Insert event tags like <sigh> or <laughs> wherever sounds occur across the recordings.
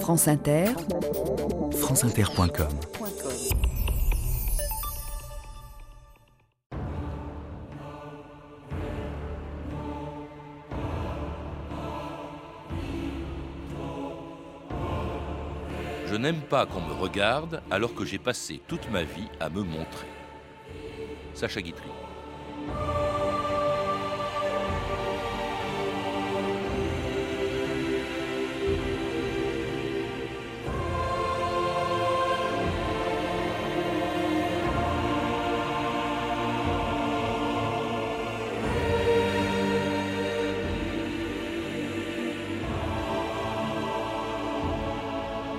France Inter, franceinter.com Je n'aime pas qu'on me regarde alors que j'ai passé toute ma vie à me montrer. Sacha Guitry.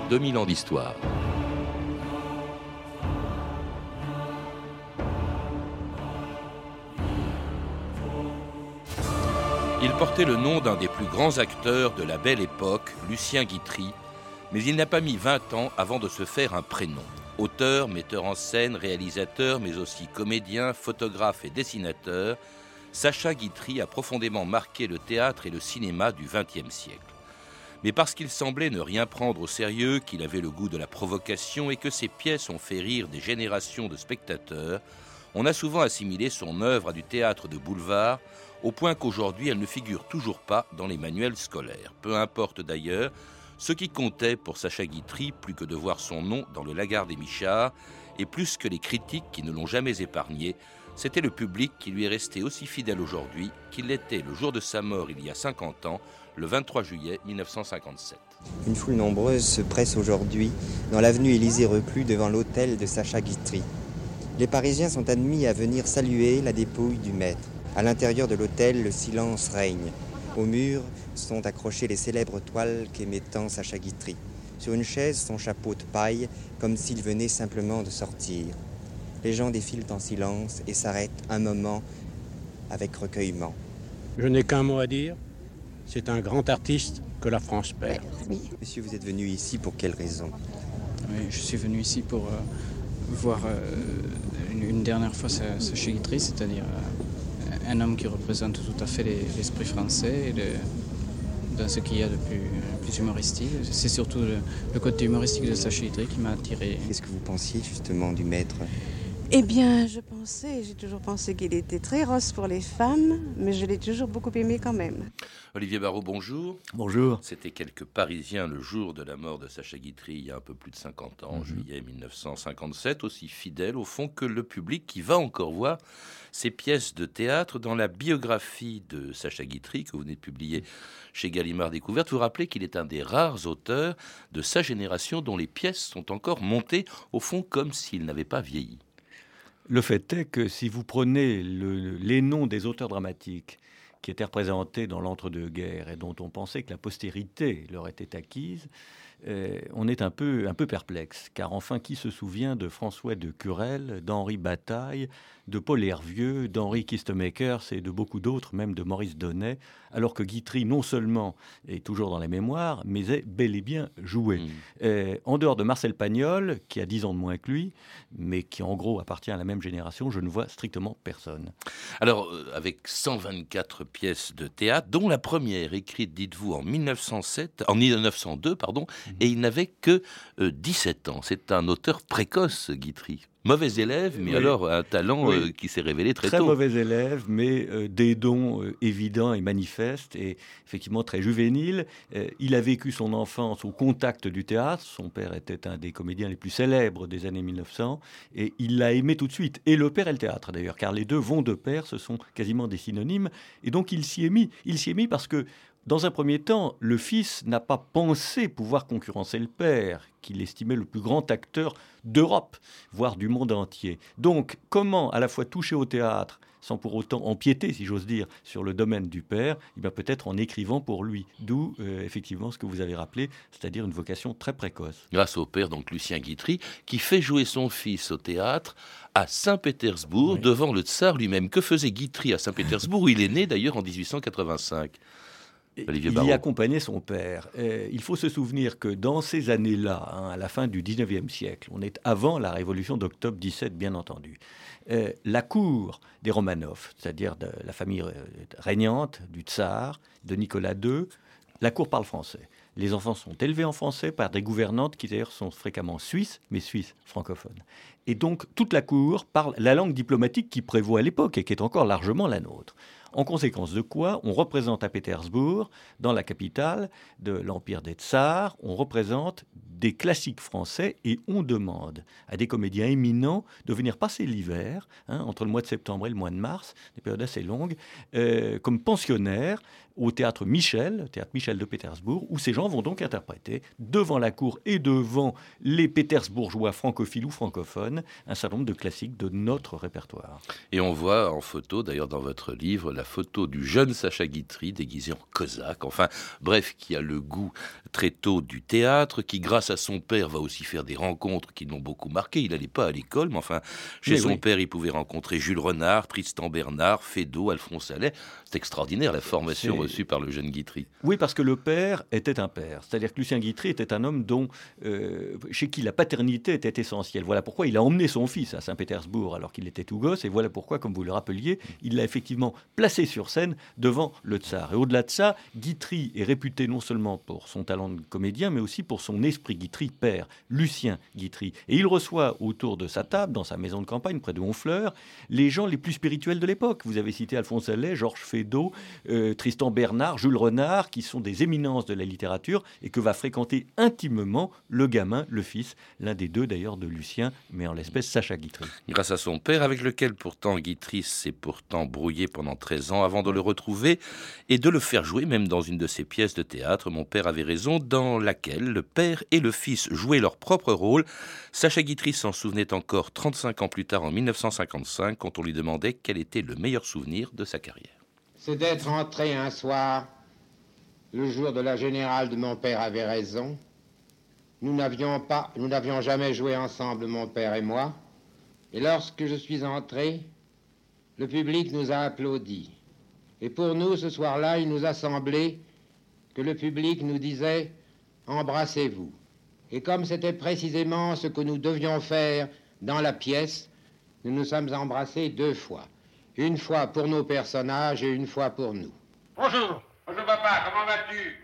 2000 ans d'histoire. Il portait le nom d'un des plus grands acteurs de la belle époque, Lucien Guitry, mais il n'a pas mis 20 ans avant de se faire un prénom. Auteur, metteur en scène, réalisateur, mais aussi comédien, photographe et dessinateur, Sacha Guitry a profondément marqué le théâtre et le cinéma du XXe siècle mais parce qu'il semblait ne rien prendre au sérieux, qu'il avait le goût de la provocation et que ses pièces ont fait rire des générations de spectateurs, on a souvent assimilé son œuvre à du théâtre de boulevard, au point qu'aujourd'hui elle ne figure toujours pas dans les manuels scolaires. Peu importe d'ailleurs, ce qui comptait pour Sacha Guitry, plus que de voir son nom dans le Lagarde des Michards, et plus que les critiques qui ne l'ont jamais épargné, c'était le public qui lui est resté aussi fidèle aujourd'hui qu'il l'était le jour de sa mort il y a 50 ans, le 23 juillet 1957. Une foule nombreuse se presse aujourd'hui dans l'avenue Élysée Reclus devant l'hôtel de Sacha Guitry. Les Parisiens sont admis à venir saluer la dépouille du maître. À l'intérieur de l'hôtel, le silence règne. Au mur sont accrochées les célèbres toiles qu'émettant Sacha Guitry. Sur une chaise, son chapeau de paille, comme s'il venait simplement de sortir. Les gens défilent en silence et s'arrêtent un moment avec recueillement. Je n'ai qu'un mot à dire. C'est un grand artiste que la France perd. Monsieur, vous êtes venu ici pour quelle raison? Je suis venu ici pour euh, voir euh, une, dernière fois Sacha Guitry, c'est-à-dire euh, un homme qui représente tout à fait l'esprit français et dans ce qu'il y a de plus, humoristique. C'est surtout le, côté humoristique de Guitry qui m'a attiré. Qu'est-ce que vous pensiez justement du maître? Eh bien, je pensais, j'ai toujours pensé qu'il était très rose pour les femmes, mais je l'ai toujours beaucoup aimé quand même. Olivier Barraud, bonjour. Bonjour. C'était quelques Parisiens le jour de la mort de Sacha Guitry il y a un peu plus de 50 ans, en mhm. juillet 1957, aussi fidèle au fond que le public qui va encore voir ces pièces de théâtre dans la biographie de Sacha Guitry que vous venez de publier chez Gallimard Découverte. Vous rappelez qu'il est un des rares auteurs de sa génération dont les pièces sont encore montées au fond comme s'il n'avait pas vieilli. Le fait est que si vous prenez les noms des auteurs dramatiques qui étaient représentés dans l'entre-deux-guerres et dont on pensait que la postérité leur était acquise, euh, on est un peu, un peu perplexe. Car enfin, qui se souvient de François de Curel, d'Henri Bataille, de Paul Hervieux, d'Henri Kistemakers et de beaucoup d'autres, même de Maurice Donnet, alors que Guitry, non seulement est toujours dans les mémoires, mais est bel et bien joué. Mm. Euh, en dehors de Marcel Pagnol, qui a 10 ans de moins que lui, mais qui en gros appartient à la même génération, je ne vois strictement personne. Alors, euh, avec 124 pièces de théâtre, dont la première écrite, dites-vous, en 1907, en 1902, pardon, mm-hmm. et il n'avait que 17 euh, ans. C'est un auteur précoce, Guitry. Mauvais élève, mais alors un talent euh, qui s'est révélé très, très tôt. Très mauvais élève, mais euh, des dons euh, évidents et manifestes, et effectivement très juvénile. il a vécu son enfance au contact du théâtre. Son père était un des comédiens les plus célèbres des années 1900, et il l'a aimé tout de suite. Et le père et le théâtre, d'ailleurs, car les deux vont de pair, ce sont quasiment des synonymes. Et donc il s'y est mis. Il s'y est mis parce que dans un premier temps, le fils n'a pas pensé pouvoir concurrencer le père, qu'il estimait le plus grand acteur d'Europe, voire du monde entier. Donc, comment à la fois toucher au théâtre sans pour autant empiéter, si j'ose dire, sur le domaine du père, eh bien peut-être en écrivant pour lui. D'où euh, effectivement ce que vous avez rappelé, c'est-à-dire une vocation très précoce. Grâce au père, donc Lucien Guitry, qui fait jouer son fils au théâtre à Saint-Pétersbourg devant le tsar lui-même. Que faisait Guitry à Saint-Pétersbourg? Où il est né d'ailleurs en 1885 il y accompagnait son père. il faut se souvenir que dans ces années-là, hein, à la fin du 19e siècle, on est avant la révolution d'octobre 17, bien entendu, euh, la cour des Romanov, c'est-à-dire de la famille euh, régnante du tsar, de Nicolas II, la cour parle français. Les enfants sont élevés en français par des gouvernantes qui d'ailleurs sont fréquemment suisses, mais suisses francophones. Et donc toute la cour parle la langue diplomatique qui prévaut à l'époque et qui est encore largement la nôtre. En conséquence de quoi, on représente à Pétersbourg, dans la capitale de l'Empire des Tsars, on représente des classiques français et on demande à des comédiens éminents de venir passer l'hiver, hein, entre le mois de septembre et le mois de mars, des périodes assez longues, euh, comme pensionnaires au théâtre Michel, théâtre Michel de Pétersbourg, où ces gens vont donc interpréter devant la cour et devant les Pétersbourgeois francophiles ou francophones un certain nombre de classiques de notre répertoire. Et on voit en photo, d'ailleurs dans votre livre, la photo du jeune Sacha Guitry déguisé en cosaque, enfin bref, qui a le goût très tôt du théâtre, qui grâce à son père va aussi faire des rencontres qui l'ont beaucoup marqué. Il n'allait pas à l'école, mais enfin, chez son père, il pouvait rencontrer Jules Renard, Tristan Bernard, Fédot, Alphonse Allais. C'est extraordinaire la formation reçue par le jeune Guitry. Oui, parce que le père était un père. C'est-à-dire que Lucien Guitry était un homme dont, euh, chez qui la paternité était essentielle. Voilà pourquoi il a emmené son fils à Saint-Pétersbourg alors qu'il était tout gosse. Et voilà pourquoi, comme vous le rappeliez, il l'a effectivement placé sur scène devant le tsar. Et au-delà de ça, Guitry est réputé non seulement pour son talent de comédien, mais aussi pour son esprit Guitry père, Lucien Guitry. Et il reçoit autour de sa table, dans sa maison de campagne près de Honfleur, les gens les plus spirituels de l'époque. Vous avez cité Alphonse Allais, Georges Feydeau, euh, Tristan Bernard, Jules Renard, qui sont des éminences de la littérature et que va fréquenter intimement le gamin, le fils, l'un des deux d'ailleurs de Lucien, mais en l'espèce Sacha Guitry. Grâce à son père, avec lequel pourtant Guitry s'est pourtant brouillé pendant 13 avant de le retrouver et de le faire jouer même dans une de ses pièces de théâtre, Mon père avait raison, dans laquelle le père et le fils jouaient leur propre rôle. Sacha Guitry s'en souvenait encore 35 ans plus tard, en 1955, quand on lui demandait quel était le meilleur souvenir de sa carrière. C'est d'être entré un soir, le jour de la générale de mon père avait raison. Nous n'avions pas, nous n'avions jamais joué ensemble, mon père et moi. Et lorsque je suis entré, le public nous a applaudi. Et pour nous, ce soir-là, il nous a semblé que le public nous disait Embrassez-vous. Et comme c'était précisément ce que nous devions faire dans la pièce, nous nous sommes embrassés deux fois. Une fois pour nos personnages et une fois pour nous. Bonjour. Bonjour papa, comment vas-tu?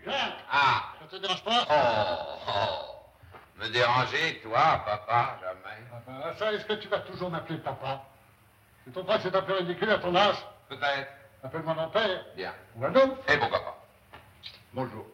Ah. Ça te dérange pas? Oh, oh. Me déranger, toi, papa, jamais. Papa, ça, est-ce que tu vas toujours m'appeler papa? Tu trouves pas que c'est un peu ridicule à ton âge Peut-être. Appelle-moi mon père. Bien. Voilà. Et pourquoi pas Bonjour.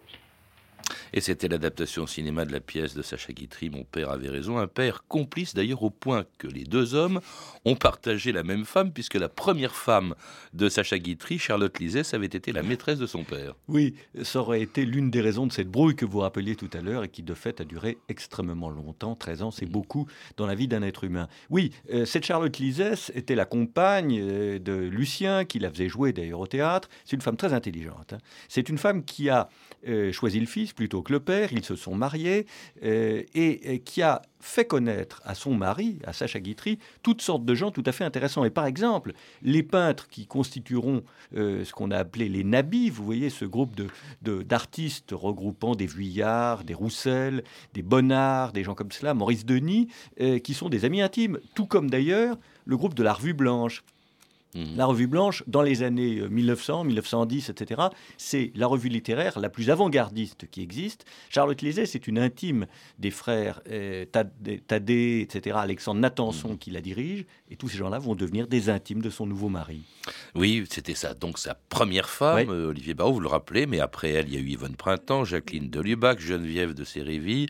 Et c'était l'adaptation au cinéma de la pièce de Sacha Guitry, Mon père avait raison, un père complice d'ailleurs au point que les deux hommes ont partagé la même femme, puisque la première femme de Sacha Guitry, Charlotte Lisès, avait été la maîtresse de son père. Oui, ça aurait été l'une des raisons de cette brouille que vous rappeliez tout à l'heure et qui de fait a duré extrêmement longtemps, 13 ans, c'est mm. beaucoup dans la vie d'un être humain. Oui, euh, cette Charlotte Lisès était la compagne euh, de Lucien, qui la faisait jouer d'ailleurs au théâtre. C'est une femme très intelligente. Hein. C'est une femme qui a euh, choisi le fils plutôt que le père, ils se sont mariés, euh, et, qui a fait connaître à son mari, à Sacha Guitry, toutes sortes de gens tout à fait intéressants. Et par exemple, les peintres qui constitueront euh, ce qu'on a appelé les nabis, vous voyez ce groupe de, d'artistes regroupant des Vuillard, des Roussel, des Bonnard, des gens comme cela, Maurice Denis, qui sont des amis intimes, tout comme d'ailleurs le groupe de la Revue Blanche. Mhm. La revue blanche, dans les années 1900, 1910, etc., c'est la revue littéraire la plus avant-gardiste qui existe. Charlotte Lézé, c'est une intime des frères euh, Thaddée, etc., Alexandre Natanson mhm. qui la dirige, et tous ces gens-là vont devenir des intimes de son nouveau mari. Oui, c'était ça. Donc sa première femme, euh, Olivier Barrault, vous le rappelez, mais après elle, il y a eu Yvonne Printemps, Jacqueline Deliubac, Geneviève de Séréville,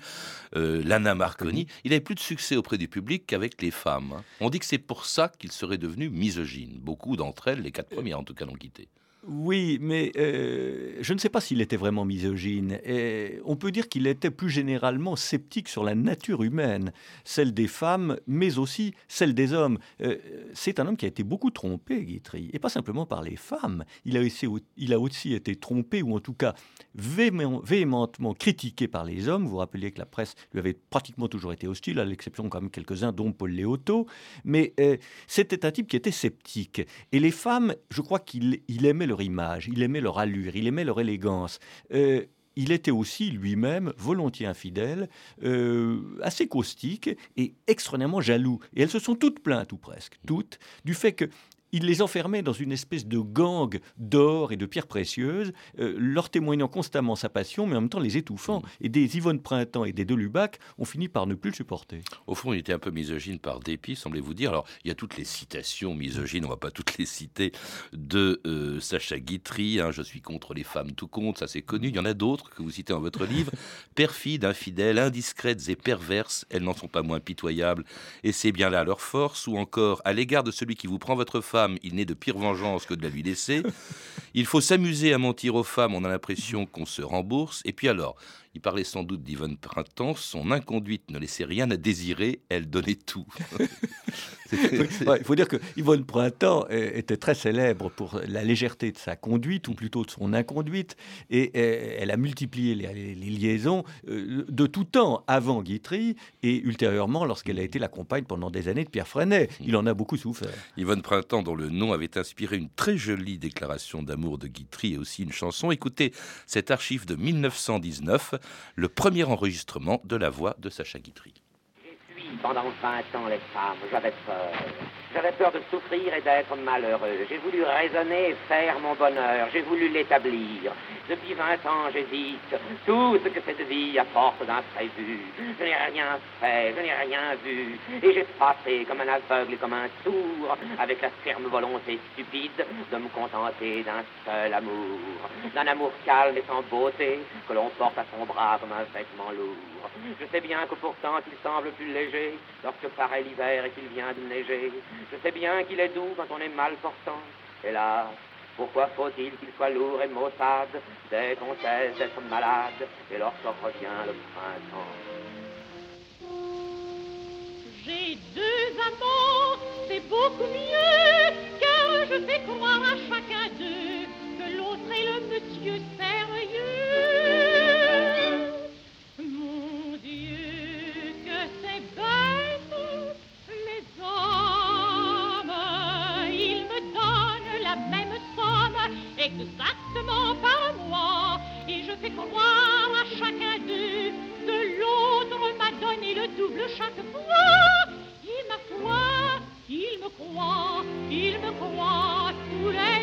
euh, Lana Marconi. Il n'avait plus de succès auprès du public qu'avec les femmes. Hein. On dit que c'est pour ça qu'il serait devenu misogyne. Beaucoup d'entre elles, les quatre premières en tout cas, l'ont quitté. Oui, mais euh, je ne sais pas s'il était vraiment misogyne. Et on peut dire qu'il était plus généralement sceptique sur la nature humaine, celle des femmes, mais aussi celle des hommes. Euh, c'est un homme qui a été beaucoup trompé, Guitry, et pas simplement par les femmes. Il a, aussi, été trompé, ou en tout cas véhémentement critiqué par les hommes. Vous vous rappelez que la presse lui avait pratiquement toujours été hostile, à l'exception quand même quelques-uns, dont Paul Léoto. Mais euh, c'était un type qui était sceptique. Et les femmes, je crois qu'il il aimait leur image, il aimait leur allure, il aimait leur élégance. Euh, il était aussi lui-même volontiers infidèle, euh, assez caustique et extrêmement jaloux. Et elles se sont toutes plaintes, ou presque, toutes, du fait que il les enfermait dans une espèce de gang d'or et de pierres précieuses, euh, leur témoignant constamment sa passion, mais en même temps les étouffant. Et des Yvonne Printemps et des Delubac ont fini par ne plus le supporter. Au fond, il était un peu misogyne par dépit, semblez-vous dire. Alors, il y a toutes les citations misogynes, on ne va pas toutes les citer, de euh, Sacha Guitry, hein, Je suis contre les femmes, tout compte, ça c'est connu. Il y en a d'autres que vous citez dans votre <laughs> livre. Perfides, infidèles, indiscrètes et perverses, elles n'en sont pas moins pitoyables. Et c'est bien là leur force, ou encore, à l'égard de celui qui vous prend votre femme, il n'est de pire vengeance que de la lui laisser. Il faut s'amuser à mentir aux femmes, on a l'impression qu'on se rembourse. Et puis alors, il parlait sans doute d'Yvonne Printemps. Son inconduite ne laissait rien à désirer. Elle donnait tout. <laughs> il faut dire que Yvonne Printemps était très célèbre pour la légèreté de sa conduite, ou plutôt de son inconduite. Et elle a multiplié les, liaisons euh, de tout temps, avant Guitry et ultérieurement lorsqu'elle a été la compagne pendant des années de Pierre Freinet. Il en a beaucoup souffert. Yvonne Printemps, dont le nom avait inspiré une très jolie déclaration d'amour de Guitry et aussi une chanson. Écoutez cet archive de 1919 le premier enregistrement de la voix de Sacha Guitry. Pendant 20 ans, les femmes, j'avais peur. J'avais peur de souffrir et d'être malheureux. J'ai voulu raisonner et faire mon bonheur. J'ai voulu l'établir. Depuis 20 ans, j'hésite. Tout ce que cette vie apporte d'imprévu. Je n'ai rien fait, je n'ai rien vu. Et j'ai passé comme un aveugle et comme un sourd, avec la ferme volonté stupide de me contenter d'un seul amour. D'un amour calme et sans beauté, que l'on porte à son bras comme un vêtement lourd. Je sais bien que pourtant il semble plus léger lorsque paraît l'hiver et qu'il vient de neiger. Je sais bien qu'il est doux quand on est mal portant. Hélas, pourquoi faut-il qu'il soit lourd et maussade dès qu'on cesse d'être malade et lorsque revient le printemps? J'ai deux amants, c'est beaucoup mieux, car je fais croire à chacun d'eux que l'autre est le monsieur sérieux. Exactement par moi, et je fais croire à chacun d'eux que l'autre m'a donné le double chaque fois. Et ma foi, il me croit, il me croit tous les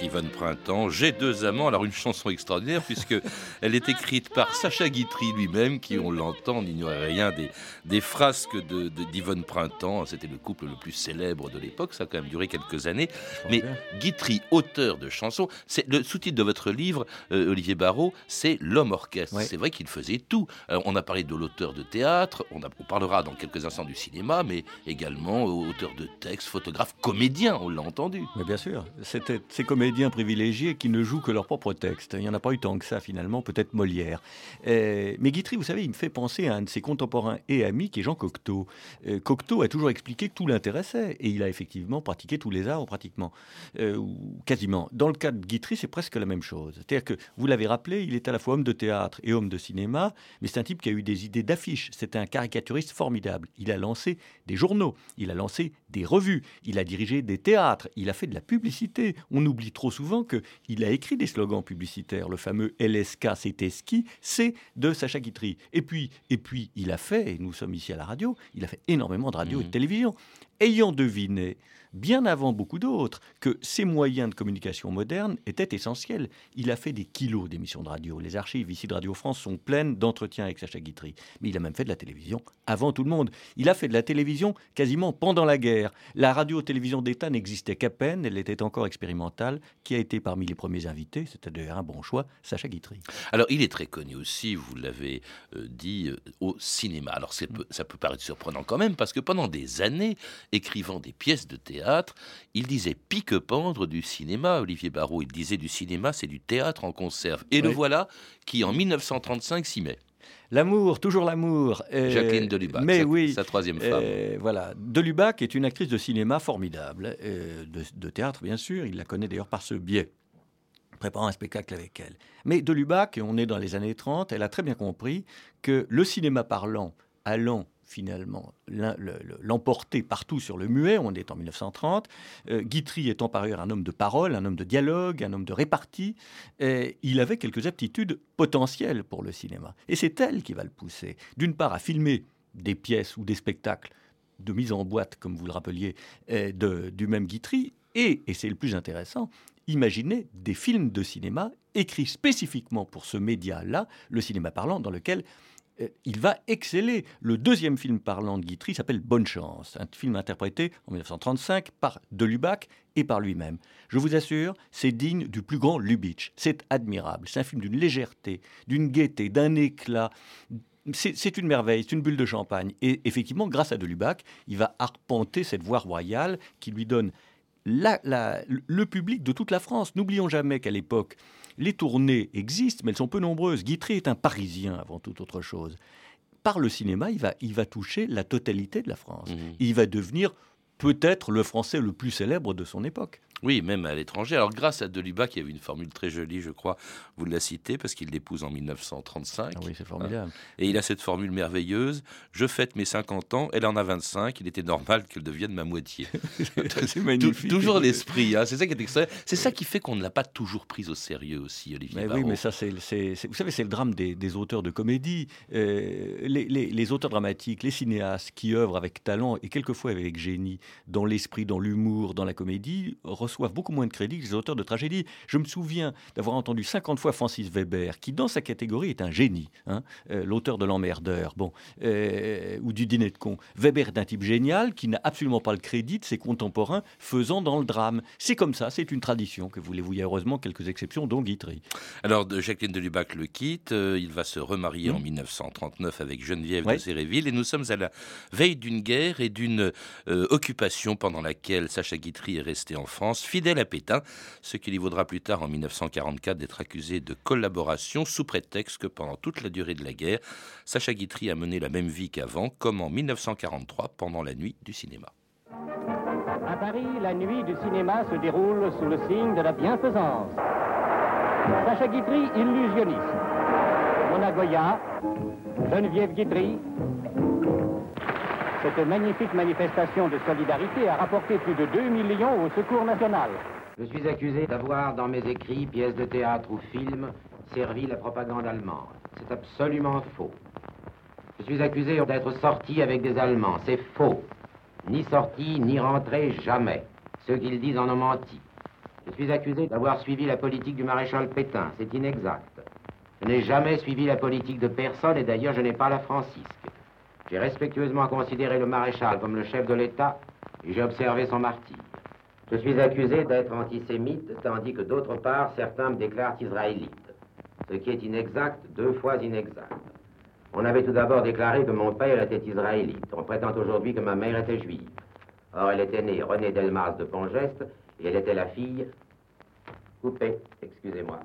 Yvonne Printemps. J'ai deux amants. Alors une chanson extraordinaire puisque <laughs> elle est écrite par Sacha Guitry lui-même, qui on l'entend n'ignorait rien des, des frasques de, d'Yvonne Printemps. C'était le couple le plus célèbre de l'époque. Ça a quand même duré quelques années. Mais Guitry, auteur de chansons, c'est le sous-titre de votre livre, euh, Olivier Barrault, c'est l'homme orchestre. C'est vrai qu'il faisait tout. on a parlé de l'auteur de théâtre. On, on, parlera dans quelques instants du cinéma, mais également auteur de textes, photographe, comédien. On l'a entendu. Mais bien sûr. C'était ces comédiens privilégiés qui ne jouent que leur propre texte. Il n'y en a pas eu tant que ça finalement, peut-être Molière. Euh, mais Guitry, vous savez, il me fait penser à un de ses contemporains et amis qui est Jean Cocteau. Euh, Cocteau a toujours expliqué que tout l'intéressait et il a effectivement pratiqué tous les arts pratiquement, euh, ou quasiment. Dans le cas de Guitry, c'est presque la même chose. C'est-à-dire que, vous l'avez rappelé, il est à la fois homme de théâtre et homme de cinéma, mais c'est un type qui a eu des idées d'affiches. C'était un caricaturiste formidable. Il a lancé des journaux, il a lancé des revues, il a dirigé des théâtres, il a fait de la publicité on oublie trop souvent qu'il a écrit des slogans publicitaires. Le fameux LSK, c'était ski, c'est de Sacha Guitry. Et puis, et puis, il a fait, et nous sommes ici à la radio, il a fait énormément de radio et de mmh. télévision. Ayant deviné bien avant beaucoup d'autres, que ces moyens de communication modernes étaient essentiels. Il a fait des kilos d'émissions de radio. Les archives ici de Radio France sont pleines d'entretiens avec Sacha Guitry. Mais il a même fait de la télévision avant tout le monde. Il a fait de la télévision quasiment pendant la guerre. La radio-télévision d'État n'existait qu'à peine, elle était encore expérimentale. Qui a été parmi les premiers invités? D'ailleurs un bon choix, Sacha Guitry. Alors il est très connu aussi, vous l'avez euh, dit, euh, au cinéma. Alors ça peut paraître surprenant quand même, parce que pendant des années, écrivant des pièces de théâtre, il disait pique-pendre du cinéma, Olivier Barrault. Il disait du cinéma, c'est du théâtre en conserve. Et le voilà qui, en 1935, s'y met. L'amour, toujours l'amour. Euh, Jacqueline Delubac, mais sa, oui, sa troisième femme. Euh, voilà, Delubac est une actrice de cinéma formidable, euh, de, de, théâtre bien sûr. Il la connaît d'ailleurs par ce biais, préparant un spectacle avec elle. Mais Delubac, on est dans les années 30, elle a très bien compris que le cinéma parlant allant finalement l'emporter partout sur le muet, on est en 1930, euh, Guitry étant par ailleurs un homme de parole, un homme de dialogue, un homme de répartie, il avait quelques aptitudes potentielles pour le cinéma. Et c'est elle qui va le pousser, d'une part à filmer des pièces ou des spectacles de mise en boîte, comme vous le rappeliez, euh, de, du même Guitry, et, et c'est le plus intéressant, imaginer des films de cinéma écrits spécifiquement pour ce média-là, le cinéma parlant, dans lequel il va exceller. Le deuxième film parlant de Guitry s'appelle Bonne chance, un film interprété en 1935 par Delubac et par lui-même. Je vous assure, c'est digne du plus grand Lubitsch. C'est admirable. C'est un film d'une légèreté, d'une gaieté, d'un éclat. C'est une merveille, c'est une bulle de champagne. Et effectivement, grâce à Delubac, il va arpenter cette voie royale qui lui donne le public de toute la France. N'oublions jamais qu'à l'époque, les tournées existent, mais elles sont peu nombreuses. Guitry est un Parisien avant toute autre chose. Par le cinéma, il va, il va toucher la totalité de la France. Mmh. Il va devenir peut-être le français le plus célèbre de son époque. Oui, même à l'étranger. Alors, grâce à Delubac, il y avait une formule très jolie, je crois, vous la citez, parce qu'il l'épouse en 1935. Ah oui, c'est formidable. Et il a cette formule merveilleuse je fête mes 50 ans, elle en a 25, il était normal qu'elle devienne ma moitié. <laughs> c'est magnifique. toujours l'esprit, hein. c'est ça qui est C'est ça qui fait qu'on ne l'a pas toujours prise au sérieux aussi, Olivier. Mais oui, mais ça, c'est, vous savez, c'est le drame des, auteurs de comédie. Euh, les, les auteurs dramatiques, les cinéastes qui œuvrent avec talent et quelquefois avec génie dans l'esprit, dans l'humour, dans la comédie, reçoivent beaucoup moins de crédit que les auteurs de tragédie. Je me souviens d'avoir entendu 50 fois Francis Weber, qui dans sa catégorie est un génie, hein, euh, l'auteur de l'emmerdeur, bon, euh, ou du dîner de con. Weber est un type génial qui n'a absolument pas le crédit de ses contemporains faisant dans le drame. C'est comme ça, c'est une tradition que voulez-vous. Il y a heureusement quelques exceptions, dont Guitry. Alors, Jacqueline de Lubac le quitte, euh, il va se remarier en 1939 mmh. avec Geneviève de Séréville, et nous sommes à la veille d'une guerre et d'une occupation pendant laquelle Sacha Guitry est resté en France, fidèle à Pétain, ce qui lui vaudra plus tard en 1944 d'être accusé de collaboration sous prétexte que pendant toute la durée de la guerre, Sacha Guitry a mené la même vie qu'avant, comme en 1943 pendant la nuit du cinéma. À Paris, la nuit du cinéma se déroule sous le signe de la bienfaisance. Sacha Guitry, illusionniste. Mona Goya, Geneviève Guitry, cette magnifique manifestation de solidarité a rapporté plus de 2 millions au Secours national. Je suis accusé d'avoir, dans mes écrits, pièces de théâtre ou films, servi la propagande allemande. C'est absolument faux. Je suis accusé d'être sorti avec des Allemands. C'est faux. Ni sorti, ni rentré, jamais. Ceux qu'ils disent en ont menti. Je suis accusé d'avoir suivi la politique du maréchal Pétain. C'est inexact. Je n'ai jamais suivi la politique de personne et d'ailleurs je n'ai pas la francisque. J'ai respectueusement considéré le maréchal comme le chef de l'État et j'ai observé son martyr. Je suis accusé d'être antisémite, tandis que d'autre part, certains me déclarent israélite. Ce qui est inexact, deux fois inexact. On avait tout d'abord déclaré que mon père était israélite. On prétend aujourd'hui que ma mère était juive. Or, elle était née Renée Delmas de Pongeste et elle était la fille Coupé, excusez-moi.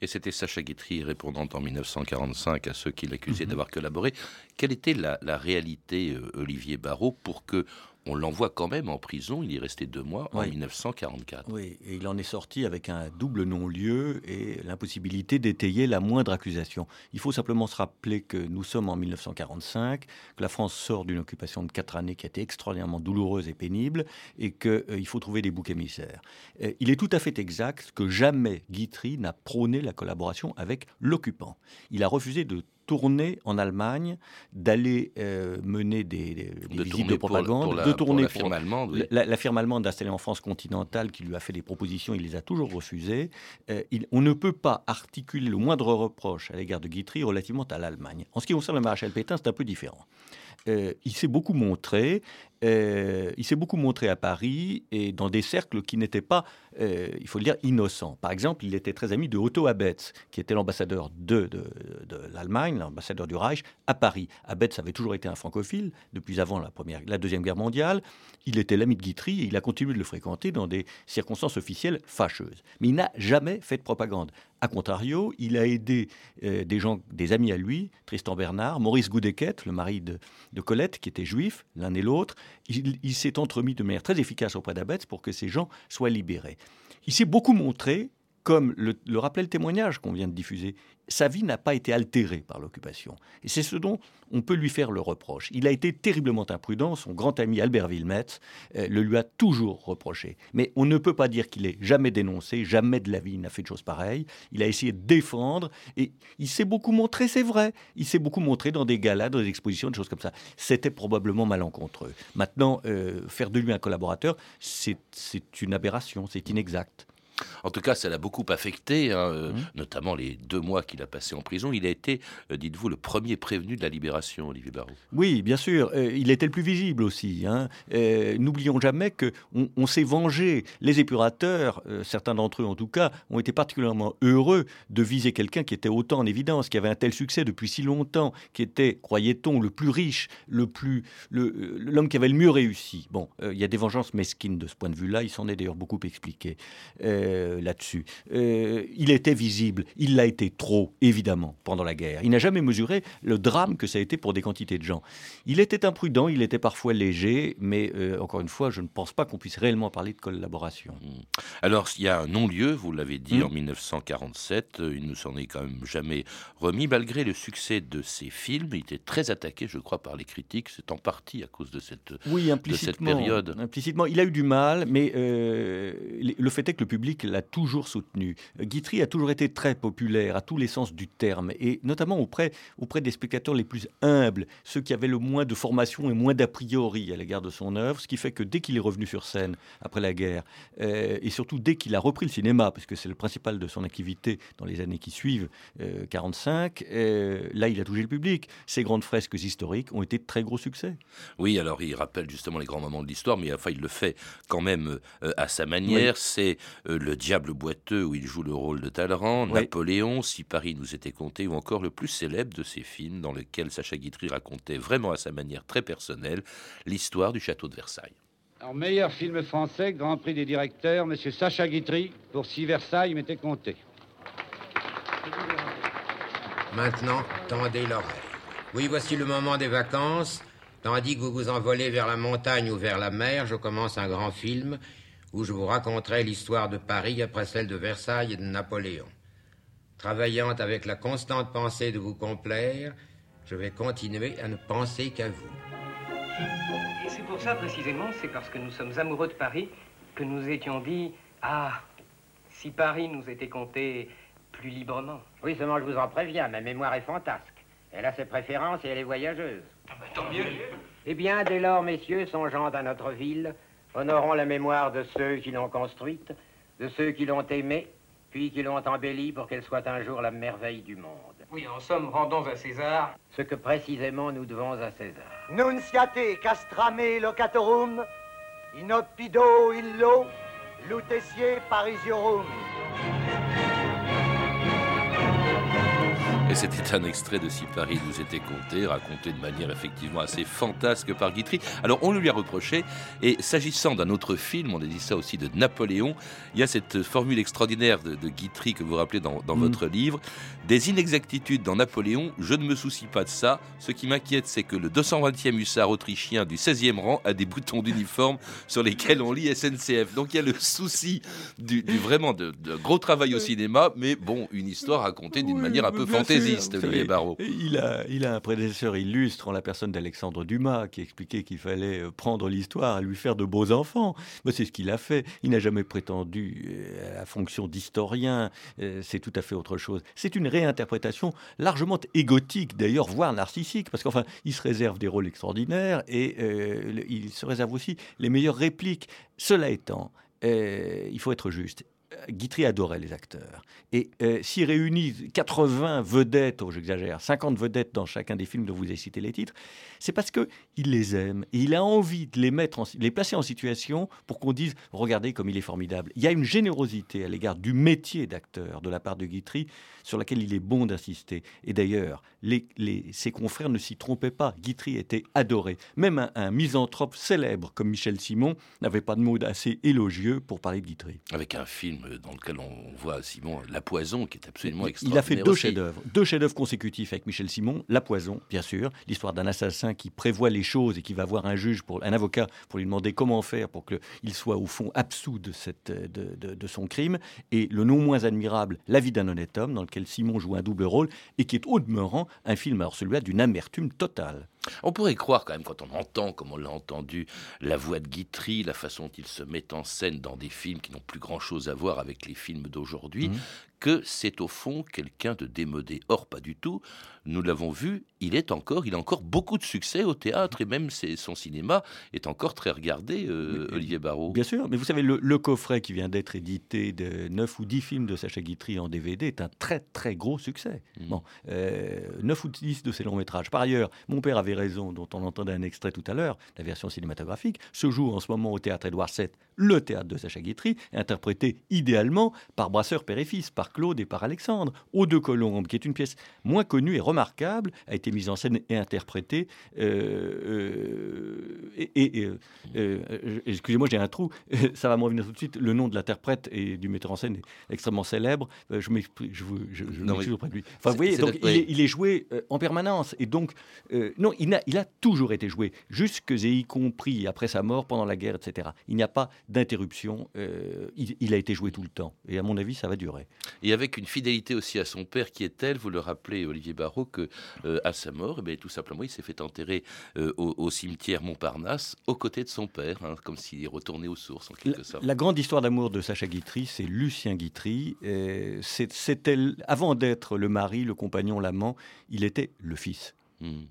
Et c'était Sacha Guitry répondant en 1945 à ceux qui l'accusaient mhm. d'avoir collaboré. Quelle était la, la réalité, euh, Olivier Barrault, pour que on l'envoie quand même en prison. Il y est resté deux mois en 1944. Oui, et il en est sorti avec un double non-lieu et l'impossibilité d'étayer la moindre accusation. Il faut simplement se rappeler que nous sommes en 1945, que la France sort d'une occupation de quatre années qui a été extraordinairement douloureuse et pénible, et qu'il euh, faut trouver des boucs émissaires. Euh, il est tout à fait exact que jamais Guitry n'a prôné la collaboration avec l'occupant. Il a refusé de tourner en Allemagne, d'aller euh, mener des, visites de propagande, de tourner pour la firme allemande. La, firme allemande installée en France continentale qui lui a fait des propositions, il les a toujours refusées. Euh, on ne peut pas articuler le moindre reproche à l'égard de Guitry relativement à l'Allemagne. En ce qui concerne le maréchal Pétain, c'est un peu différent. Euh, il s'est beaucoup montré euh, il s'est beaucoup montré à Paris et dans des cercles qui n'étaient pas, euh, il faut le dire, innocents. Par exemple, il était très ami de Otto Abetz, qui était l'ambassadeur de, de, l'Allemagne, l'ambassadeur du Reich, à Paris. Abetz avait toujours été un francophile depuis avant la, première, la Deuxième Guerre mondiale. Il était l'ami de Guitry et il a continué de le fréquenter dans des circonstances officielles fâcheuses. Mais il n'a jamais fait de propagande. A contrario, il a aidé euh, des gens, des amis à lui, Tristan Bernard, Maurice Goudeket, le mari de, Colette, qui était juif, l'un et l'autre. Il, s'est entremis de manière très efficace auprès d'Abetz pour que ces gens soient libérés. Il s'est beaucoup montré comme le, rappelait le témoignage qu'on vient de diffuser, sa vie n'a pas été altérée par l'occupation. Et c'est ce dont on peut lui faire le reproche. Il a été terriblement imprudent, son grand ami Albert Wilmetz euh, le lui a toujours reproché. Mais on ne peut pas dire qu'il ait jamais dénoncé, jamais de la vie il n'a fait de choses pareilles. Il a essayé de défendre et il s'est beaucoup montré, c'est vrai, il s'est beaucoup montré dans des galas, dans des expositions, des choses comme ça. C'était probablement malencontreux. Maintenant, euh, faire de lui un collaborateur, c'est une aberration, c'est inexact. En tout cas, ça l'a beaucoup affecté, hein, euh, mmh. notamment les deux mois qu'il a passé en prison. Il a été, euh, dites-vous, le premier prévenu de la libération, Olivier Barrault. Oui, bien sûr. Euh, il était le plus visible aussi. Hein. N'oublions jamais que on, s'est vengé. Les épurateurs, certains d'entre eux en tout cas, ont été particulièrement heureux de viser quelqu'un qui était autant en évidence, qui avait un tel succès depuis si longtemps, qui était, croyait-on, le plus riche, le plus, l'homme qui avait le mieux réussi. Bon, il y a des vengeances mesquines de ce point de vue-là. Il s'en est d'ailleurs beaucoup expliqué. Euh, là-dessus. Euh, il était visible, il l'a été trop, évidemment, pendant la guerre. Il n'a jamais mesuré le drame que ça a été pour des quantités de gens. Il était imprudent, il était parfois léger, mais euh, encore une fois, je ne pense pas qu'on puisse réellement parler de collaboration. Hmm. Alors, il y a un non-lieu, vous l'avez dit, hmm. en 1947, il ne s'en est quand même jamais remis, malgré le succès de ses films. Il était très attaqué, je crois, par les critiques. C'est en partie à cause de cette, oui, implicitement, de cette période. Implicitement, il a eu du mal, mais le fait est que le public l'a toujours soutenu. Guitry a toujours été très populaire à tous les sens du terme, et notamment auprès, auprès des spectateurs les plus humbles, ceux qui avaient le moins de formation et moins d'a priori à l'égard de son œuvre, ce qui fait que dès qu'il est revenu sur scène après la guerre, euh, et surtout dès qu'il a repris le cinéma, parce que c'est le principal de son activité dans les années qui suivent, 45, euh, euh, là il a touché le public. Ses grandes fresques historiques ont été de très gros succès. Oui, alors il rappelle justement les grands moments de l'histoire, mais enfin il le fait quand même à sa manière. C'est le le Diable boiteux où il joue le rôle de Talleyrand, Napoléon, Si Paris nous était compté, ou encore le plus célèbre de ces films dans lequel Sacha Guitry racontait vraiment à sa manière très personnelle l'histoire du château de Versailles. En meilleur film français, Grand Prix des directeurs, Monsieur Sacha Guitry, pour Si Versailles m'était compté. Maintenant, tendez l'oreille. Oui, voici le moment des vacances. Tandis que vous vous envolez vers la montagne ou vers la mer, je commence un grand film où je vous raconterai l'histoire de Paris après celle de Versailles et de Napoléon. Travaillant avec la constante pensée de vous complaire, je vais continuer à ne penser qu'à vous. Et c'est pour ça précisément, c'est parce que nous sommes amoureux de Paris que nous étions dit Ah, si Paris nous était compté plus librement. Oui, seulement je vous en préviens, ma mémoire est fantasque. Elle a ses préférences et elle est voyageuse. Ah bah, tant mieux. Eh bien, dès lors, messieurs, songeant à notre ville, Honorons la mémoire de ceux qui l'ont construite, de ceux qui l'ont aimée, puis qui l'ont embellie pour qu'elle soit un jour la merveille du monde. Oui, en somme, rendons à César ce que précisément nous devons à César. Nunciate castrame locatorum, inopido illo, lutetier parisiorum. Et c'était un extrait de Si Paris nous était compté, raconté de manière effectivement assez fantasque par Guitry. Alors on le lui a reproché, et s'agissant d'un autre film, on a dit ça aussi de Napoléon, il y a cette formule extraordinaire de, Guitry que vous rappelez dans, mm. votre livre, des inexactitudes dans Napoléon, je ne me soucie pas de ça, ce qui m'inquiète c'est que le 220e hussard autrichien du 16e rang a des boutons d'uniforme <laughs> sur lesquels on lit SNCF. Donc il y a le souci du, vraiment de, gros travail au cinéma, mais bon, une histoire racontée d'une manière un peu fantaisiste. Il a, il a un prédécesseur illustre en la personne d'Alexandre Dumas qui expliquait qu'il fallait euh, prendre l'histoire et lui faire de beaux enfants. c'est ce qu'il a fait. Il n'a jamais prétendu euh, à la fonction d'historien. Euh, c'est tout à fait autre chose. C'est une réinterprétation largement égotique, d'ailleurs, voire narcissique, parce qu'enfin, il se réserve des rôles extraordinaires et il se réserve aussi les meilleures répliques. Cela étant, il faut être juste Guitry adorait les acteurs. Et s'il réunit 80 vedettes, oh, j'exagère, 50 vedettes dans chacun des films dont vous avez cité les titres, c'est parce qu'il les aime et il a envie de les, mettre les placer en situation pour qu'on dise regardez comme il est formidable. Il y a une générosité à l'égard du métier d'acteur de la part de Guitry sur laquelle il est bon d'insister. Et d'ailleurs, ses confrères ne s'y trompaient pas. Guitry était adoré. Même un, un misanthrope célèbre comme Michel Simon n'avait pas de mots assez élogieux pour parler de Guitry. Avec un film dans lequel on voit Simon La Poison, qui est absolument extraordinaire. Il a fait deux chefs-d'œuvre, deux chefs-d'œuvre consécutifs avec Michel Simon. La Poison, bien sûr, l'histoire d'un assassin qui prévoit les choses et qui va voir un juge, pour, un avocat, pour lui demander comment faire pour qu'il soit au fond absous de, cette, de, de, son crime. Et le non moins admirable La vie d'un honnête homme, dans lequel Simon joue un double rôle et qui est au demeurant un film, alors celui-là, d'une amertume totale. On pourrait croire quand même, quand on entend, comme on l'a entendu, la voix de Guitry, la façon dont il se met en scène dans des films qui n'ont plus grand-chose à voir avec les films d'aujourd'hui, mmh que c'est au fond quelqu'un de démodé. Or, pas du tout. Nous l'avons vu, il est encore, il a encore beaucoup de succès au théâtre et même son cinéma est encore très regardé, euh, Olivier Barrault. Bien sûr, mais vous savez, le, coffret qui vient d'être édité de 9 ou 10 films de Sacha Guitry en DVD est un très très gros succès. Mmh. Bon, 9 euh, ou 10 de ses longs métrages. Par ailleurs, mon père avait raison, dont on entendait un extrait tout à l'heure, la version cinématographique, se joue en ce moment au théâtre Édouard VII, le théâtre de Sacha Guitry, interprété idéalement par Brasseur Père et Fils, par Claude et par Alexandre. Aux deux colombes, qui est une pièce moins connue et remarquable, a été mise en scène et interprétée. Euh, euh, et, euh, excusez-moi, j'ai un trou. <laughs> Ça va me revenir tout de suite. Le nom de l'interprète et du metteur en scène est extrêmement célèbre. je m'exprime, je, vous, je, auprès de lui. Enfin, vous voyez, donc il, est, joué en permanence. Et donc, non, il a, il a toujours été joué, jusque et y compris après sa mort, pendant la guerre, etc. Il n'y a pas d'interruption. Il, il, a été joué tout le temps. Et à mon avis, ça va durer. Et avec une fidélité aussi à son père qui est telle, vous le rappelez Olivier Barrault, que euh, à sa mort, eh bien, tout simplement, il s'est fait enterrer euh, au, cimetière Montparnasse aux côtés de son père, hein, comme s'il retourné aux sources en quelque la, sorte. La grande histoire d'amour de Sacha Guitry, c'est Lucien Guitry. C'était avant d'être le mari, le compagnon, l'amant, il était le fils. Hmm.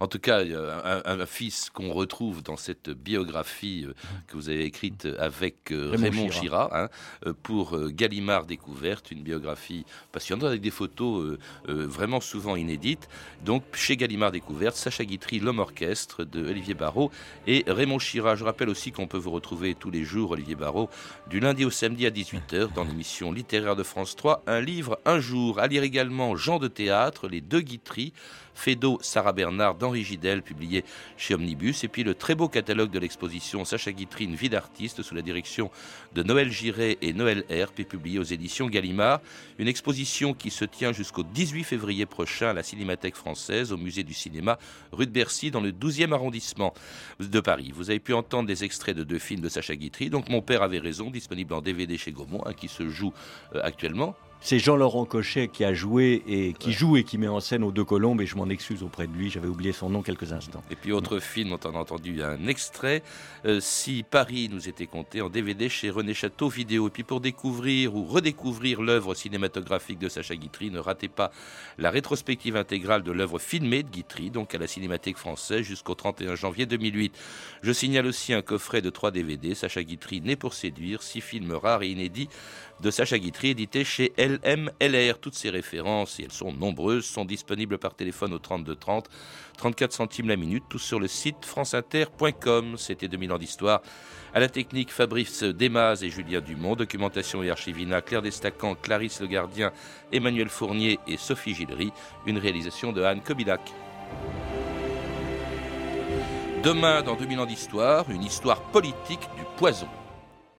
En tout cas, un, un fils qu'on retrouve dans cette biographie euh, que vous avez écrite avec euh, Raymond, Chira, hein, euh, pour Gallimard Découverte, une biographie passionnante avec des photos vraiment souvent inédites. Donc, chez Gallimard Découverte, Sacha Guitry, l'homme orchestre de Olivier Barrault et Raymond Chira. Je rappelle aussi qu'on peut vous retrouver tous les jours, Olivier Barrault, du lundi au samedi à 18h dans l'émission littéraire de France 3, un livre, un jour. À lire également Jean de théâtre, Les deux Guitry Fédo, Sarah Bernard, d'Henri Gidel, publié chez Omnibus, et puis le très beau catalogue de l'exposition Sacha Guitry, vie d'artiste, sous la direction de Noël Giret et Noël Herp, et publié aux éditions Gallimard. Une exposition qui se tient jusqu'au 18 février prochain à la Cinémathèque française, au musée du cinéma, rue de Bercy, dans le 12e arrondissement de Paris. Vous avez pu entendre des extraits de deux films de Sacha Guitry, donc Mon père avait raison, disponible en DVD chez Gaumont, qui se joue euh, actuellement c'est Jean-Laurent Cochet qui a joué et qui joue et qui met en scène aux deux colombes et je m'en excuse auprès de lui, j'avais oublié son nom quelques instants. Et puis autre film dont on a entendu un extrait, euh, Si Paris nous était compté en DVD chez René Château Vidéo. Et puis pour découvrir ou redécouvrir l'œuvre cinématographique de Sacha Guitry, ne ratez pas la rétrospective intégrale de l'œuvre filmée de Guitry, donc à la Cinémathèque française jusqu'au 31 janvier 2008. Je signale aussi un coffret de 3 DVD, Sacha Guitry, Né pour séduire, six films rares et inédits de Sacha Guitry, édité chez LMLR. Toutes ces références, et elles sont nombreuses, sont disponibles par téléphone au 32 30, 34 centimes la minute, tout sur le site franceinter.com. C'était 2000 ans d'histoire. À la technique, Fabrice Desmaz et Julien Dumont. Documentation et archivina, Claire Destacan, Clarisse Le Gardien, Emmanuel Fournier et Sophie Gillery. Une réalisation de Anne Kobilac. Demain, dans 2000 ans d'histoire, une histoire politique du poison.